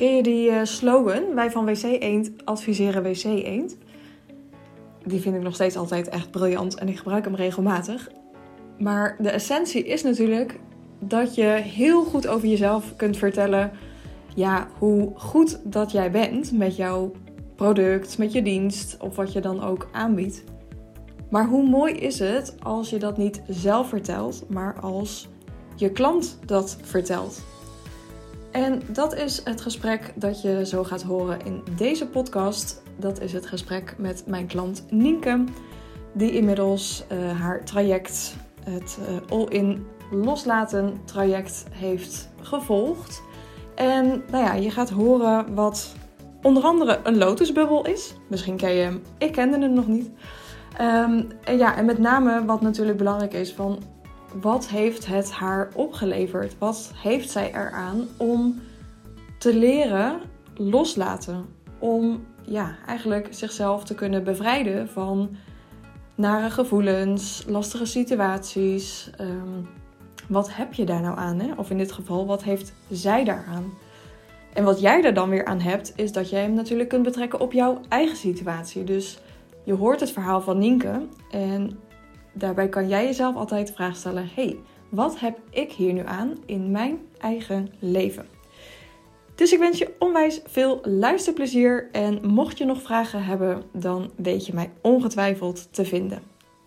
Ken je die uh, slogan? Wij van WC Eend adviseren WC Eend. Die vind ik nog steeds altijd echt briljant en ik gebruik hem regelmatig. Maar de essentie is natuurlijk dat je heel goed over jezelf kunt vertellen ja, hoe goed dat jij bent met jouw product, met je dienst of wat je dan ook aanbiedt. Maar hoe mooi is het als je dat niet zelf vertelt, maar als je klant dat vertelt? En dat is het gesprek dat je zo gaat horen in deze podcast. Dat is het gesprek met mijn klant Nienke, die inmiddels uh, haar traject, het uh, all-in loslaten traject, heeft gevolgd. En nou ja, je gaat horen wat onder andere een lotusbubbel is. Misschien ken je hem, ik kende hem nog niet. Um, en ja, en met name wat natuurlijk belangrijk is van wat heeft het haar opgeleverd? Wat heeft zij eraan om te leren loslaten? Om ja, eigenlijk zichzelf te kunnen bevrijden van nare gevoelens, lastige situaties. Um, wat heb je daar nou aan? Hè? Of in dit geval, wat heeft zij daaraan? En wat jij er dan weer aan hebt, is dat jij hem natuurlijk kunt betrekken op jouw eigen situatie. Dus je hoort het verhaal van Nienke en daarbij kan jij jezelf altijd de vraag stellen: hey, wat heb ik hier nu aan in mijn eigen leven? Dus ik wens je onwijs veel luisterplezier en mocht je nog vragen hebben, dan weet je mij ongetwijfeld te vinden.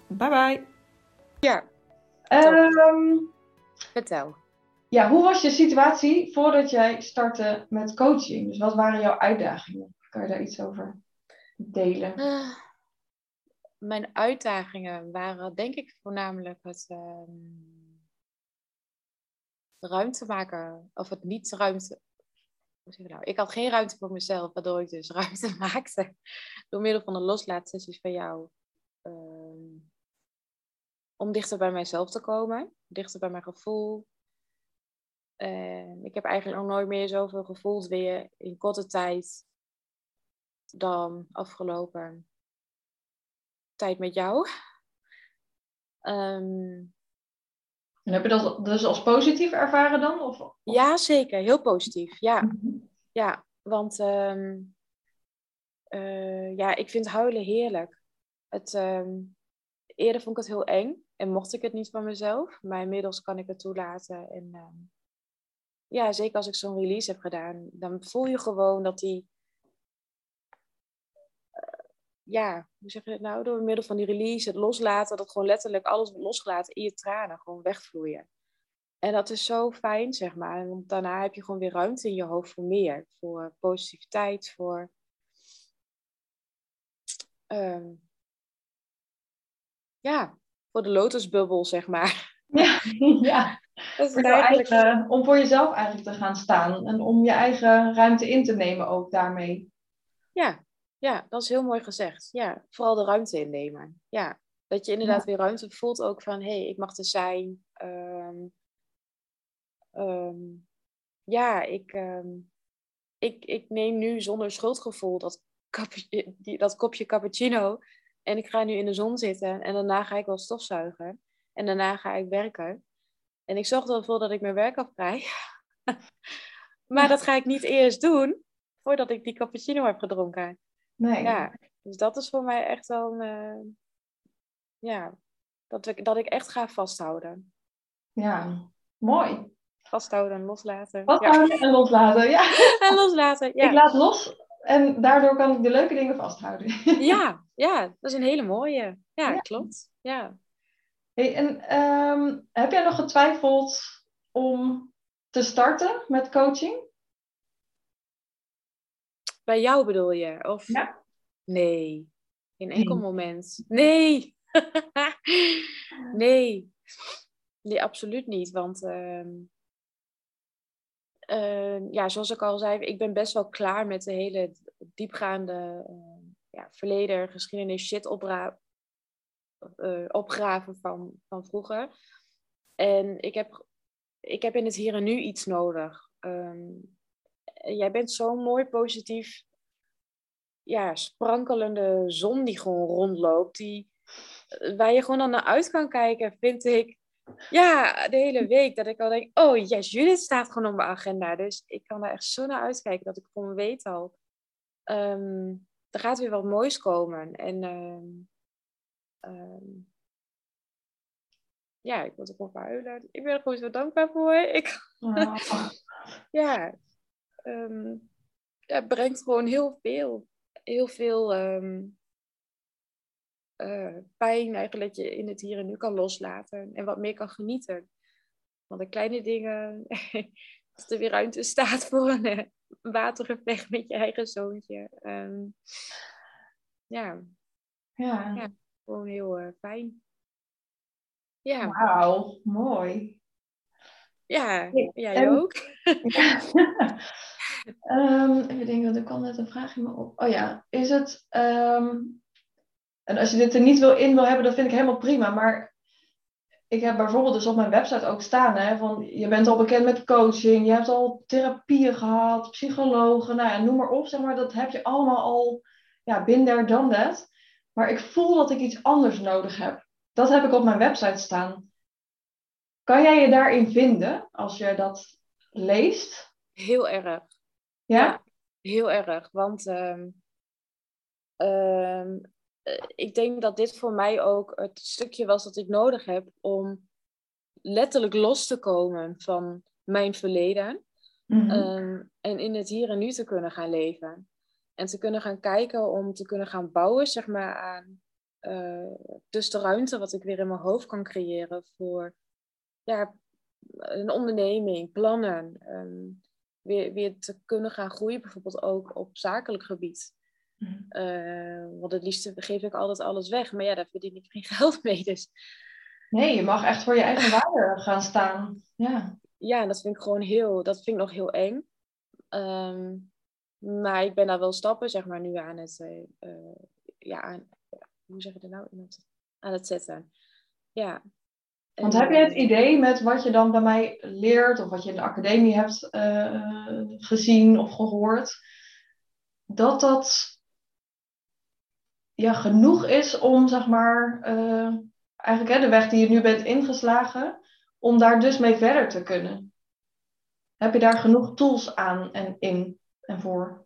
Bye bye. Ja. Um, Vertel. Ja, hoe was je situatie voordat jij startte met coaching? Dus wat waren jouw uitdagingen? Kan je daar iets over delen? Uh, mijn uitdagingen waren denk ik voornamelijk het uh, ruimte maken, of het niet ruimte. Ik, nou? ik had geen ruimte voor mezelf, waardoor ik dus ruimte maakte door middel van de loslaatsessies van jou. Uh, om dichter bij mijzelf te komen, dichter bij mijn gevoel. ik heb eigenlijk nog nooit meer zoveel gevoeld weer in korte tijd dan afgelopen tijd met jou. Um, en heb je dat dus als positief ervaren dan? Of, Ja, zeker. Heel positief. Ja, mhm. ja want um, uh, ja, ik vind huilen heerlijk. Het, um, eerder vond ik het heel eng en mocht ik het niet van mezelf. Maar inmiddels kan ik het toelaten. En ja, zeker als ik zo'n release heb gedaan, dan voel je gewoon dat die ja, hoe zeg je het nou, door middel van die release, het loslaten, dat gewoon letterlijk alles losgelaten in je tranen gewoon wegvloeien. En dat is zo fijn, zeg maar. Want daarna heb je gewoon weer ruimte in je hoofd voor meer. Voor positiviteit, voor... Um, ja, voor de lotusbubbel, zeg maar. Ja, ja. Dat is eigenlijk... om voor jezelf eigenlijk te gaan staan. En om je eigen ruimte in te nemen ook daarmee. Ja, ja, dat is heel mooi gezegd. Ja, vooral de ruimte innemen. Ja, dat je inderdaad weer ruimte voelt ook van, hé, hey, ik mag er zijn. Um, um, ja, ik, um, ik, ik neem nu zonder schuldgevoel dat, dat kopje cappuccino en ik ga nu in de zon zitten en daarna ga ik wel stofzuigen en daarna ga ik werken. En ik zorg ervoor dat ik mijn werk afkrijg. maar dat ga ik niet eerst doen voordat ik die cappuccino heb gedronken. Nee. Ja, dus dat is voor mij echt wel uh, ja, dat ik, dat ik echt ga vasthouden. Ja, mooi. Vasthouden en loslaten. Vasthouden en loslaten, ja. En loslaten, ja. Ik laat los en daardoor kan ik de leuke dingen vasthouden. Ja, ja, dat is een hele mooie. Ja, klopt. Ja. Hey, en um, heb jij nog getwijfeld om te starten met coaching? Bij jou bedoel je? Of... Ja. Nee, geen enkel moment. Nee. nee. Nee, absoluut niet. Want uh, uh, ja, zoals ik al zei, ik ben best wel klaar met de hele diepgaande uh, ja, verleden, geschiedenis, shit opra eh, opgraven van, van vroeger. En ik heb, ik heb in het hier en nu iets nodig. Um, jij bent zo mooi positief, ja, sprankelende zon die gewoon rondloopt, die, waar je gewoon dan naar uit kan kijken, vind ik. Ja, de hele week. Dat ik al denk, oh yes, Judith staat gewoon op mijn agenda. Dus ik kan daar echt zo naar uitkijken dat ik gewoon weet al. ehm, er gaat weer wat moois komen. En ehm, ehm, ja, ik wil er gewoon huilen. Ik ben er gewoon zo dankbaar voor. Ik, Oh. ja, ja, het brengt gewoon heel veel. Heel veel ehm, eh, pijn eigenlijk dat je in het hier en nu kan loslaten. En wat meer kan genieten. Want de kleine dingen, dat er weer ruimte staat voor een eh, watergevecht met je eigen zoontje. Ehm, ja, Ja. Ja. gewoon heel eh, fijn. Ja, Wauw, mooi. ja, jij ook. Ja. Ehm, even denken, want er kwam net een vraag in me op. Oh ja, is het... ehm, en als je dit er niet wil in wil hebben, dat vind ik helemaal prima. Maar ik heb bijvoorbeeld dus op mijn website ook staan, hè, van je bent al bekend met coaching, je hebt al therapieën gehad, psychologen, nou ja, noem maar op, zeg maar. Dat heb je allemaal al, ja, there, done that. Maar ik voel dat ik iets anders nodig heb. Dat heb ik op mijn website staan. Kan jij je daarin vinden als je dat leest? Heel erg. Ja? Heel erg. Want ehm, ehm, eh, ik denk dat dit voor mij ook het stukje was dat ik nodig heb om letterlijk los te komen van mijn verleden. Mhm. Ehm, en in het hier en nu te kunnen gaan leven. En te kunnen gaan kijken om te kunnen gaan bouwen, zeg maar, aan eh, dus de ruimte wat ik weer in mijn hoofd kan creëren voor ja, een onderneming, plannen. Weer, weer te kunnen gaan groeien, bijvoorbeeld ook op zakelijk gebied. Mhm. Eh, want het liefst geef ik altijd alles weg, maar ja, daar verdien ik geen geld mee. Dus Nee, je mag echt voor je eigen waarde gaan staan. Ja. ja, dat vind ik gewoon heel, dat vind ik nog heel eng. Ehm, maar ik ben daar wel stappen, zeg maar, nu aan het, eh, ja, aan, hoe zeg je dat nou? Aan het zetten. Ja. Want heb je het idee met wat je dan bij mij leert, of wat je in de academie hebt eh, gezien of gehoord, dat dat ja, genoeg is om, zeg maar, eh, eigenlijk hè, de weg die je nu bent ingeslagen, om daar dus mee verder te kunnen? Heb je daar genoeg tools aan en in en voor?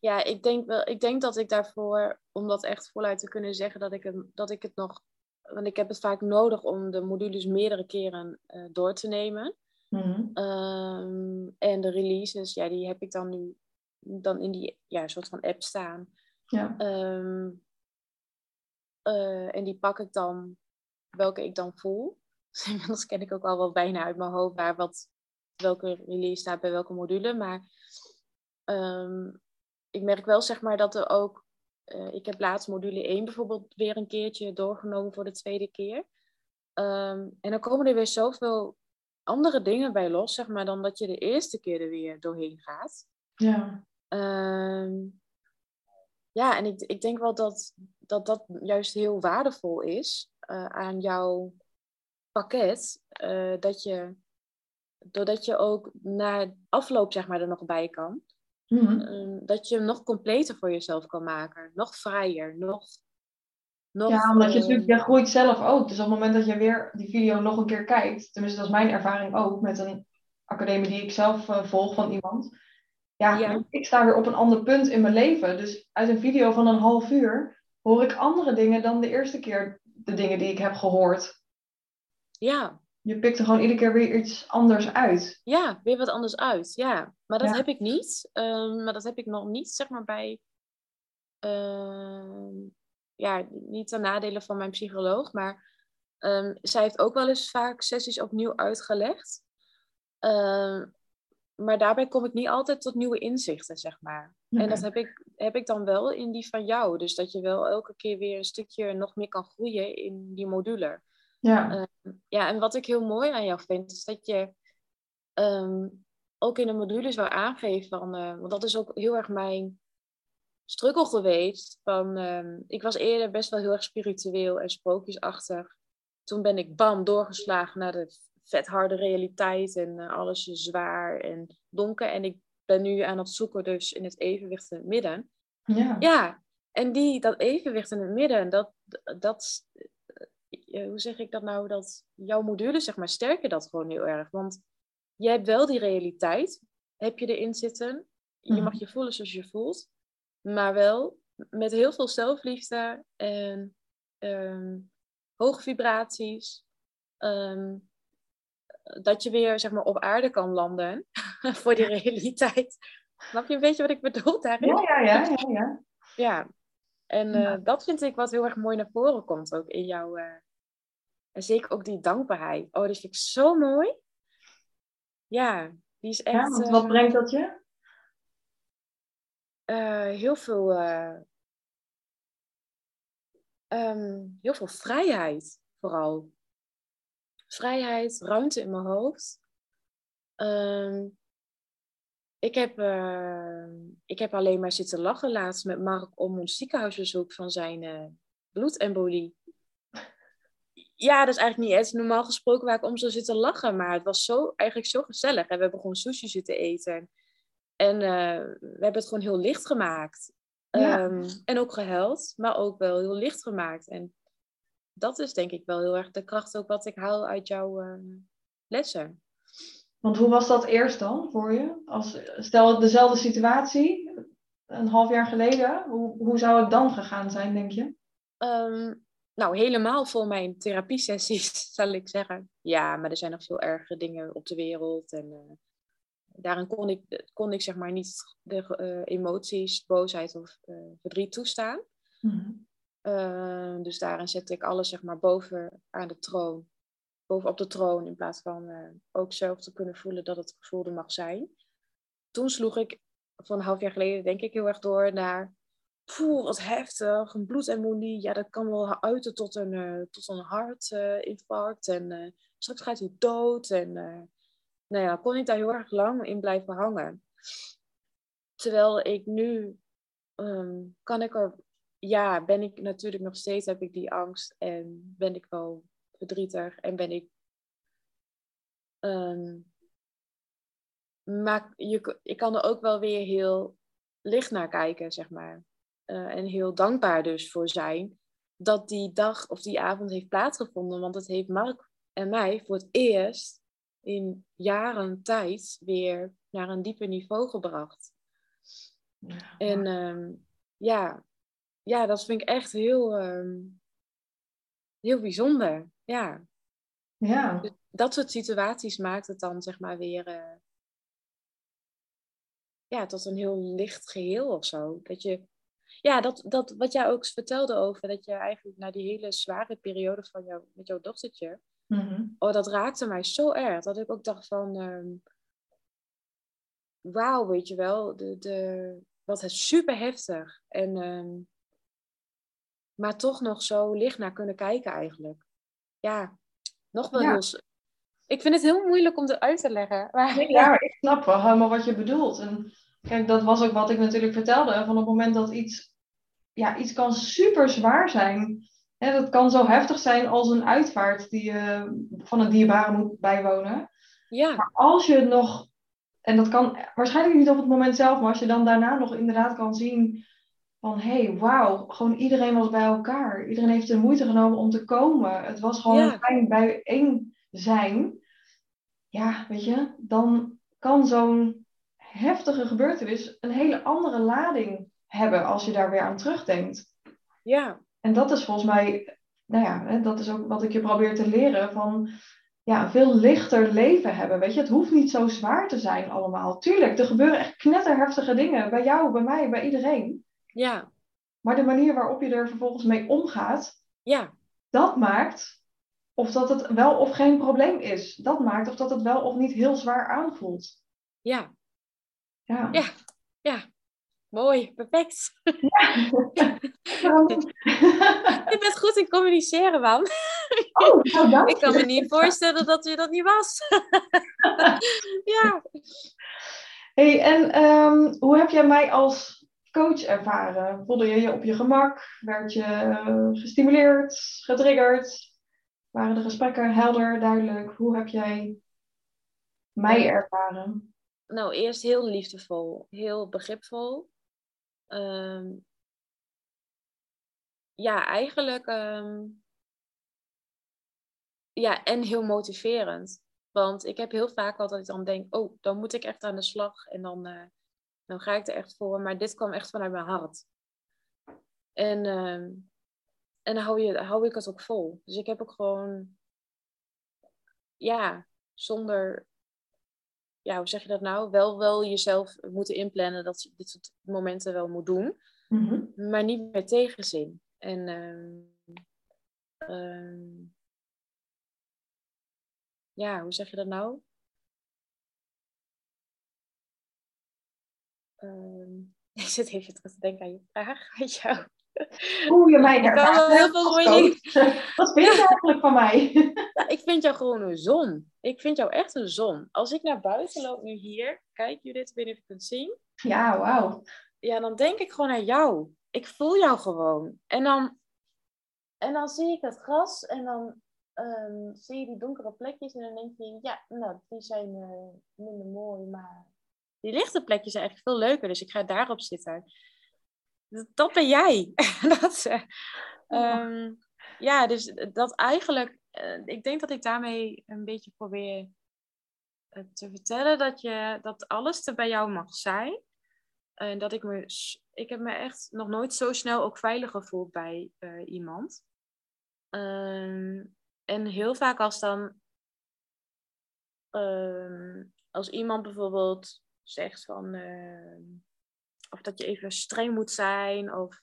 Ja, ik denk, wel, ik denk dat ik daarvoor, om dat echt voluit te kunnen zeggen, dat ik dat ik het nog. Want ik heb het vaak nodig om de modules meerdere keren eh, door te nemen. Mhm. Ehm, en de releases, ja, die heb ik dan nu dan in die ja, soort van app staan. Ja. Ehm, eh, en die pak ik dan, welke ik dan voel. Dus inmiddels ken ik ook al wel bijna uit mijn hoofd waar wat, welke release staat bij welke module. Maar ehm, ik merk wel zeg maar dat er ook, eh, ik heb laatst module 1 bijvoorbeeld weer een keertje doorgenomen voor de tweede keer. Ehm, en dan komen er weer zoveel andere dingen bij los, zeg maar, dan dat je de eerste keer er weer doorheen gaat. Ja. Ehm, ja, en ik, ik denk wel dat, dat dat juist heel waardevol is eh, aan jouw pakket. eh, dat je, doordat je ook na afloop zeg maar, er nog bij kan. Mhm. ehm, dat je hem nog completer voor jezelf kan maken. Nog vrijer, nog... nog Ja, omdat je eh, natuurlijk, je groeit zelf ook. Dus op het moment dat je weer die video nog een keer kijkt, tenminste dat is mijn ervaring ook met een academie die ik zelf eh, volg van iemand. Ja, Ja. ik sta weer op een ander punt in mijn leven. Dus uit een video van een half uur hoor ik andere dingen dan de eerste keer de dingen die ik heb gehoord. Ja, Je pikt er gewoon iedere keer weer iets anders uit. ja, weer wat anders uit. Ja, maar dat Ja. heb ik niet. Ehm, maar dat heb ik nog niet, zeg maar, bij... ehm, ja, niet ten nadele van mijn psycholoog, maar ehm, zij heeft ook wel eens vaak sessies opnieuw uitgelegd. Maar daarbij kom ik niet altijd tot nieuwe inzichten, zeg maar. En dat heb ik, heb ik dan wel in die van jou. Dus dat je wel elke keer weer een stukje nog meer kan groeien in die module. Ja, Ja, en wat ik heel mooi aan jou vind, is dat je ehm, ook in de modules wel aangeeft van, eh, want dat is ook heel erg mijn struggle geweest. Van, ehm, ik was eerder best wel heel erg spiritueel en sprookjesachtig. Toen ben ik bam doorgeslagen naar de vet harde realiteit en eh, alles is zwaar en donker. En ik ben nu aan het zoeken dus in het evenwicht in het midden. ja. Ja, en die, dat evenwicht in het midden, dat, dat, hoe zeg ik dat nou, dat jouw module, zeg maar, sterken dat gewoon heel erg. Want je hebt wel die realiteit, heb je erin zitten. Je mag je voelen zoals je voelt, maar wel met heel veel zelfliefde en ehm, hoge vibraties. Ehm, dat je weer zeg maar, op aarde kan landen voor die realiteit. Snap je een beetje wat ik bedoel daarin? Ja, ja, ja. ja, ja. ja. En uh, dat vind ik wat heel erg mooi naar voren komt ook in jouw... Uh, en zeker ook die dankbaarheid. Oh, dat vind ik zo mooi. Ja, die is echt... Ja, want wat uh, brengt dat je? heel veel... Um, heel veel vrijheid, vooral. Vrijheid, ruimte in mijn hoofd. Um, ik heb, uh, ik heb alleen maar zitten lachen laatst met Mark om een ziekenhuisbezoek van zijn bloedembolie. Ja, dat is eigenlijk niet eens normaal gesproken waar ik om zou zitten lachen. Maar het was zo, eigenlijk zo gezellig. En we hebben gewoon sushi zitten eten. En uh, we hebben het gewoon heel licht gemaakt. Ja. Um, en ook gehuild, maar ook wel heel licht gemaakt. En dat is denk ik wel heel erg de kracht ook wat ik haal uit jouw lessen. Want hoe was dat eerst dan voor je? Als, stel dezelfde situatie, een half jaar geleden, hoe, hoe zou het dan gegaan zijn, denk je? Um, nou, helemaal voor mijn therapiesessies, zal ik zeggen. Ja, maar er zijn nog veel ergere dingen op de wereld. En uh, daarin kon ik, kon ik zeg maar niet de uh, emoties, boosheid of uh, verdriet toestaan. Mm -hmm. dus daarin zette ik alles zeg maar boven aan de troon bovenop de troon in plaats van ook zelf te kunnen voelen dat het gevoelde mag zijn. Toen sloeg ik van een half jaar geleden denk ik heel erg door naar, poeh, wat heftig, een bloedembolie, ja dat kan wel uiten tot een, uh, tot een hartinfarct en uh, straks gaat hij dood en nou ja, kon ik daar heel erg lang in blijven hangen. Terwijl ik nu um, kan ik er, ja, ben ik natuurlijk nog steeds, heb ik die angst en ben ik wel verdrietig en ben ik. Um, maar je, ik kan er ook wel weer heel licht naar kijken, zeg maar. Uh, en heel dankbaar dus voor zijn dat die dag of die avond heeft plaatsgevonden. Want het heeft Mark en mij voor het eerst in jaren tijd weer naar een dieper niveau gebracht. Ja, en um, ja, ja, dat vind ik echt heel, um, heel bijzonder. Ja. ja. Dus dat soort situaties maakt het dan zeg maar weer uh, ja, tot een heel licht geheel of zo. Dat je, ja, dat, dat wat jij ook vertelde over, dat je eigenlijk na die hele zware periode van jou, met jouw dochtertje, mm-hmm. oh, dat raakte mij zo erg. Dat ik ook dacht van, um, wauw, weet je wel, de, de, wat is super heftig. En, um, maar toch nog zo licht naar kunnen kijken eigenlijk ja, nog wel heel... Ik vind het heel moeilijk om het uit te leggen. Maar... Ja, ik snap wel helemaal wat je bedoelt. En kijk, dat was ook wat ik natuurlijk vertelde. Van het moment dat iets... Ja, iets kan super zwaar zijn. Hè, dat kan zo heftig zijn als een uitvaart die je van een dierbare moet bijwonen. Ja. Maar als je nog... En dat kan waarschijnlijk niet op het moment zelf, maar als je dan daarna nog inderdaad kan zien van hé, hey, wauw, gewoon iedereen was bij elkaar. Iedereen heeft de moeite genomen om te komen. Het was gewoon ja. fijn bijeen zijn. Ja, weet je, dan kan zo'n heftige gebeurtenis een hele andere lading hebben als je daar weer aan terugdenkt. Ja. En dat is volgens mij, nou ja, dat is ook wat ik je probeer te leren van ja, een veel lichter leven hebben. Weet je, het hoeft niet zo zwaar te zijn allemaal. Tuurlijk, er gebeuren echt knetterheftige dingen bij jou, bij mij, bij iedereen. Ja. Maar de manier waarop je er vervolgens mee omgaat, ja. dat maakt of dat het wel of geen probleem is. Dat maakt of dat het wel of niet heel zwaar aanvoelt. Ja. Ja. Ja. ja. Mooi, perfect. Ja. je bent goed in communiceren, man. Oh, nou, Ik kan me niet voorstellen dat je dat niet was. ja. Hey, en um, hoe heb jij mij als coach ervaren? Voelde je je op je gemak? Werd je eh, gestimuleerd, getriggerd? Waren de gesprekken helder, duidelijk? Hoe heb jij mij ervaren? Nou, eerst heel liefdevol, heel begripvol. Um, ja, eigenlijk um, ja, en heel motiverend. Want ik heb heel vaak altijd ik dan denk, oh, dan moet ik echt aan de slag. En dan, eh, dan ga ik er echt voor. Maar dit kwam echt vanuit mijn hart. En, uh, en hou, je, hou ik het ook vol. Dus ik heb ook gewoon, ja, zonder, ja, hoe zeg je dat nou? Wel, wel jezelf moeten inplannen dat je dit soort momenten wel moet doen. Mhm. Maar niet met tegenzin. En ehm, ehm, ja, hoe zeg je dat nou? Ehm, ik zit even terug te denken aan je vraag. Weet je Hoe je mij daar kan wel heel veel. Wat vind je eigenlijk van mij? Ja, ik vind jou gewoon een zon. Ik vind jou echt een zon. Als ik naar buiten loop nu hier, kijk Judith, ik weet niet of je kunt zien. Ja, wauw. Ja, dan denk ik gewoon aan jou. Ik voel jou gewoon. En dan, en dan zie ik het gras en dan ehm, zie je die donkere plekjes en dan denk je, ja, nou, die zijn eh, minder mooi, maar die lichte plekjes zijn eigenlijk veel leuker, dus ik ga daarop zitten. Dat, ben jij. dat, eh, ehm, ja, dus dat eigenlijk, eh, ik denk dat ik daarmee een beetje probeer eh, te vertellen dat, je, dat alles er bij jou mag zijn. En dat ik me, ik heb me echt nog nooit zo snel ook veilig gevoeld bij iemand. Ehm, en heel vaak als dan, ehm, als iemand bijvoorbeeld zegt van, of dat je even streng moet zijn, of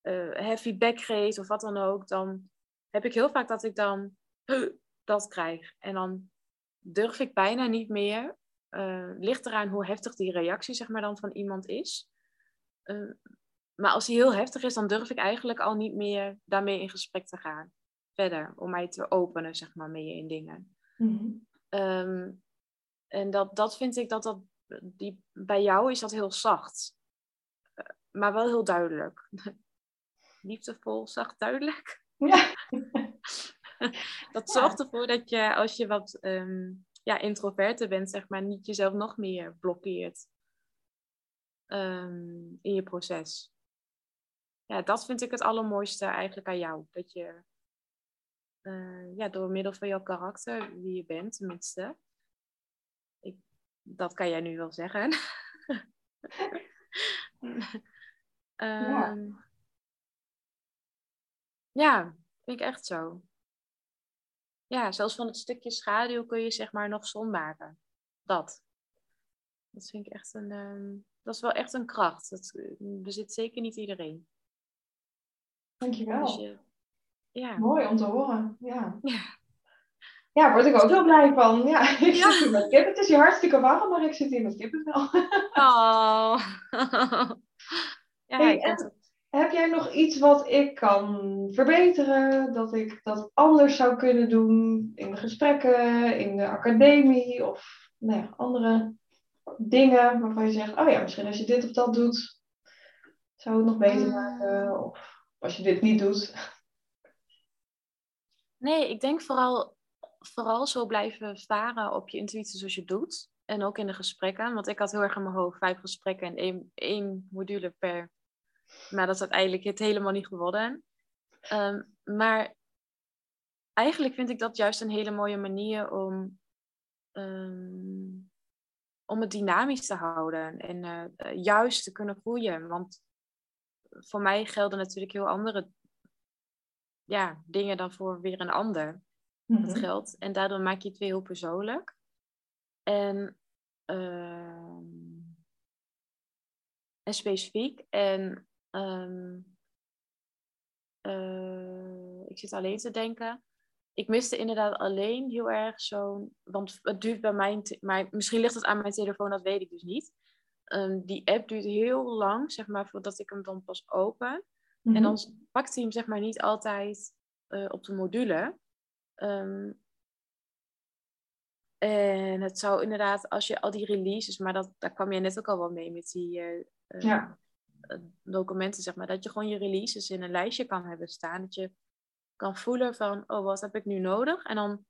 eh heavy back geeft, of wat dan ook, dan heb ik heel vaak dat ik dan "Huh," dat krijg. En dan durf ik bijna niet meer. eh, ligt eraan hoe heftig die reactie zeg maar, dan van iemand is. Eh, maar als die heel heftig is, dan durf ik eigenlijk al niet meer daarmee in gesprek te gaan. Verder, om mij te openen, zeg maar, mee in dingen. Mhm. Ehm, en dat, dat vind ik dat dat, die, bij jou is dat heel zacht. Eh, maar wel heel duidelijk. Liefdevol, zacht, duidelijk. Ja. Dat zorgt ervoor dat je, als je wat ehm, ja, introverter bent, zeg maar, niet jezelf nog meer blokkeert ehm, in je proces. Ja, dat vind ik het allermooiste eigenlijk aan jou. Dat je eh, ja, door middel van jouw karakter, wie je bent tenminste, dat kan jij nu wel zeggen. Ehm, ja, vind ik echt zo. Ja, zelfs van het stukje schaduw kun je zeg maar nog zon maken. Dat. Dat vind ik echt een, ehm, dat is wel echt een kracht. Dat eh, bezit zeker niet iedereen. Dankjewel. Dus je, ja. Mooi om te horen. Ja. Ja. Ja, daar word ik ook heel blij van. Ja, ik Ja. zit hier met kip. Het is hier hartstikke warm, maar ik zit hier met kippenvel. Oh. ja, Hey, en- Heb jij nog iets wat ik kan verbeteren? Dat ik dat anders zou kunnen doen in de gesprekken, in de academie of nou ja, andere dingen waarvan je zegt, oh ja, misschien als je dit of dat doet, zou het nog beter Mm. maken. Of als je dit niet doet. Nee, ik denk vooral, vooral zo blijven varen op je intuïtie zoals je doet. En ook in de gesprekken. Want ik had heel erg in mijn hoofd vijf gesprekken en één, module per. Maar dat is uiteindelijk het helemaal niet geworden. Ehm, maar eigenlijk vind ik dat juist een hele mooie manier om, ehm, om het dynamisch te houden. En eh, juist te kunnen groeien. Want voor mij gelden natuurlijk heel andere ja, dingen dan voor weer een ander Mhm. dat geldt. En daardoor maak je het weer heel persoonlijk. En, ehm, en specifiek. En ehm, eh, ik zit alleen te denken. Ik miste inderdaad alleen heel erg zo'n. Want het duurt bij mij. te- Maar misschien ligt het aan mijn telefoon, dat weet ik dus niet. Ehm, die app duurt heel lang, zeg maar, voordat ik hem dan pas open. Mhm. En dan pakt hij hem zeg maar niet altijd eh, op de module. Ehm, en het zou inderdaad, als je al die releases, maar dat, daar kwam je net ook al wel mee met die eh, eh, Ja. eh, documenten, zeg maar, dat je gewoon je releases in een lijstje kan hebben staan. Dat je kan voelen van, oh, wat heb ik nu nodig? En dan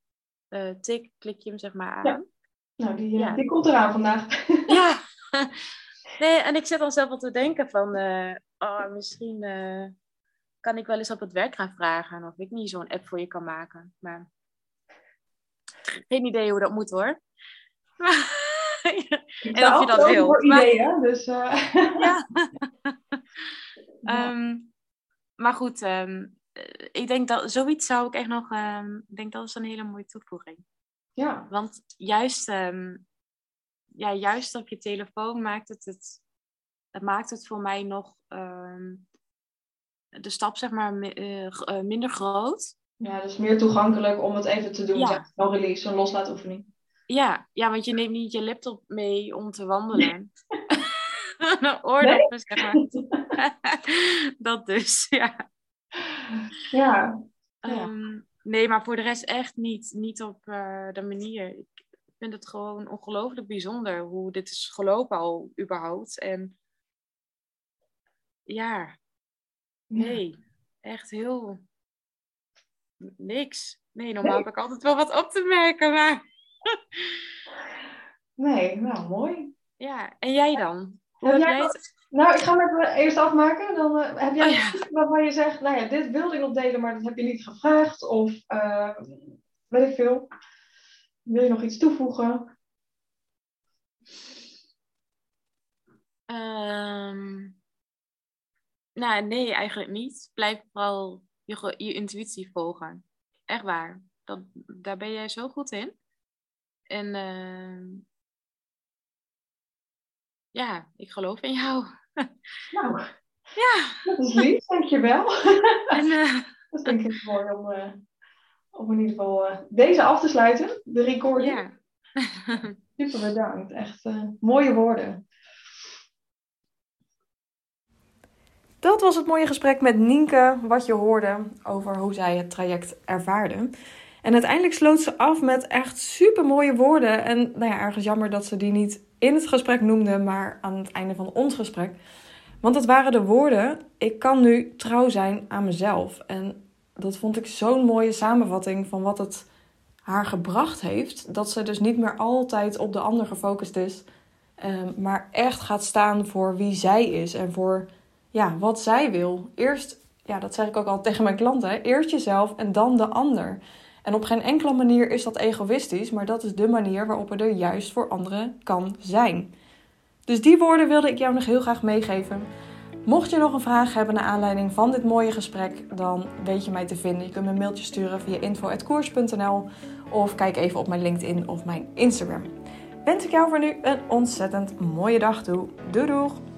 eh, tik, klik je hem zeg maar aan. Ja. Nou, die, Ja. die komt eraan vandaag. Ja. nee, en ik zit dan zelf al te denken van, oh, misschien kan ik wel eens op het werk gaan vragen of ik niet zo'n app voor je kan maken. Maar Geen idee hoe dat moet hoor. en of je dat wil. Voor ideeën, dus. Uh... ja. um, maar goed, um, ik denk dat zoiets zou ik echt nog. Um, ik denk dat is een hele mooie toevoeging. Ja. Want juist, ja, juist op je telefoon maakt het het. Het maakt het voor mij nog de stap zeg maar uh, minder groot. Ja, dus meer toegankelijk om het even te doen. Ja. Zeg, een release, een loslaatoefening. Ja, ja, want je neemt niet je laptop mee om te wandelen. een oordop nee? zeg maar. dat dus, ja. Ja. Um, nee, maar voor de rest echt niet. Niet op uh, de manier. Ik vind het gewoon ongelooflijk bijzonder hoe dit is gelopen al überhaupt. En ja, nee, echt heel niks. Nee, normaal heb ik altijd wel wat op te merken, maar... nee, nou, mooi. Ja, en jij dan? Hoe heb jij het... Nou, ik ga hem eerst afmaken. Dan uh, heb jij oh, ja. waarvan je zegt, nou ja, dit wilde ik nog delen, maar dat heb je niet gevraagd. Of uh, weet ik veel. Wil je nog iets toevoegen? Um, nou, nee, eigenlijk niet. Blijf vooral je, je intuïtie volgen. Echt waar. Dat, daar ben jij zo goed in. En uh, ja, ik geloof in jou. Nou, ja. dat is lief, dankjewel. En, uh, dat denk ik mooi om, uh, om in ieder geval deze af te sluiten, de recording. Ja. Super bedankt, echt mooie woorden. Dat was het mooie gesprek met Nienke, wat je hoorde over hoe zij het traject ervaarde. En uiteindelijk sloot ze af met echt super mooie woorden. En nou ja, ergens jammer dat ze die niet in het gesprek noemde, maar aan het einde van ons gesprek. Want dat waren de woorden: ik kan nu trouw zijn aan mezelf. En dat vond ik zo'n mooie samenvatting van wat het haar gebracht heeft. Dat ze dus niet meer altijd op de ander gefocust is, ehm, maar echt gaat staan voor wie zij is en voor ja, wat zij wil. Eerst, ja, dat zeg ik ook al tegen mijn klanten, eerst jezelf en dan de ander. En op geen enkele manier is dat egoïstisch, maar dat is de manier waarop je er juist voor anderen kan zijn. Dus die woorden wilde ik jou nog heel graag meegeven. Mocht je nog een vraag hebben naar aanleiding van dit mooie gesprek, dan weet je mij te vinden. Je kunt me een mailtje sturen via info.koers.nl of kijk even op mijn LinkedIn of mijn Instagram. Wens ik jou voor nu een ontzettend mooie dag toe. Doei doeg!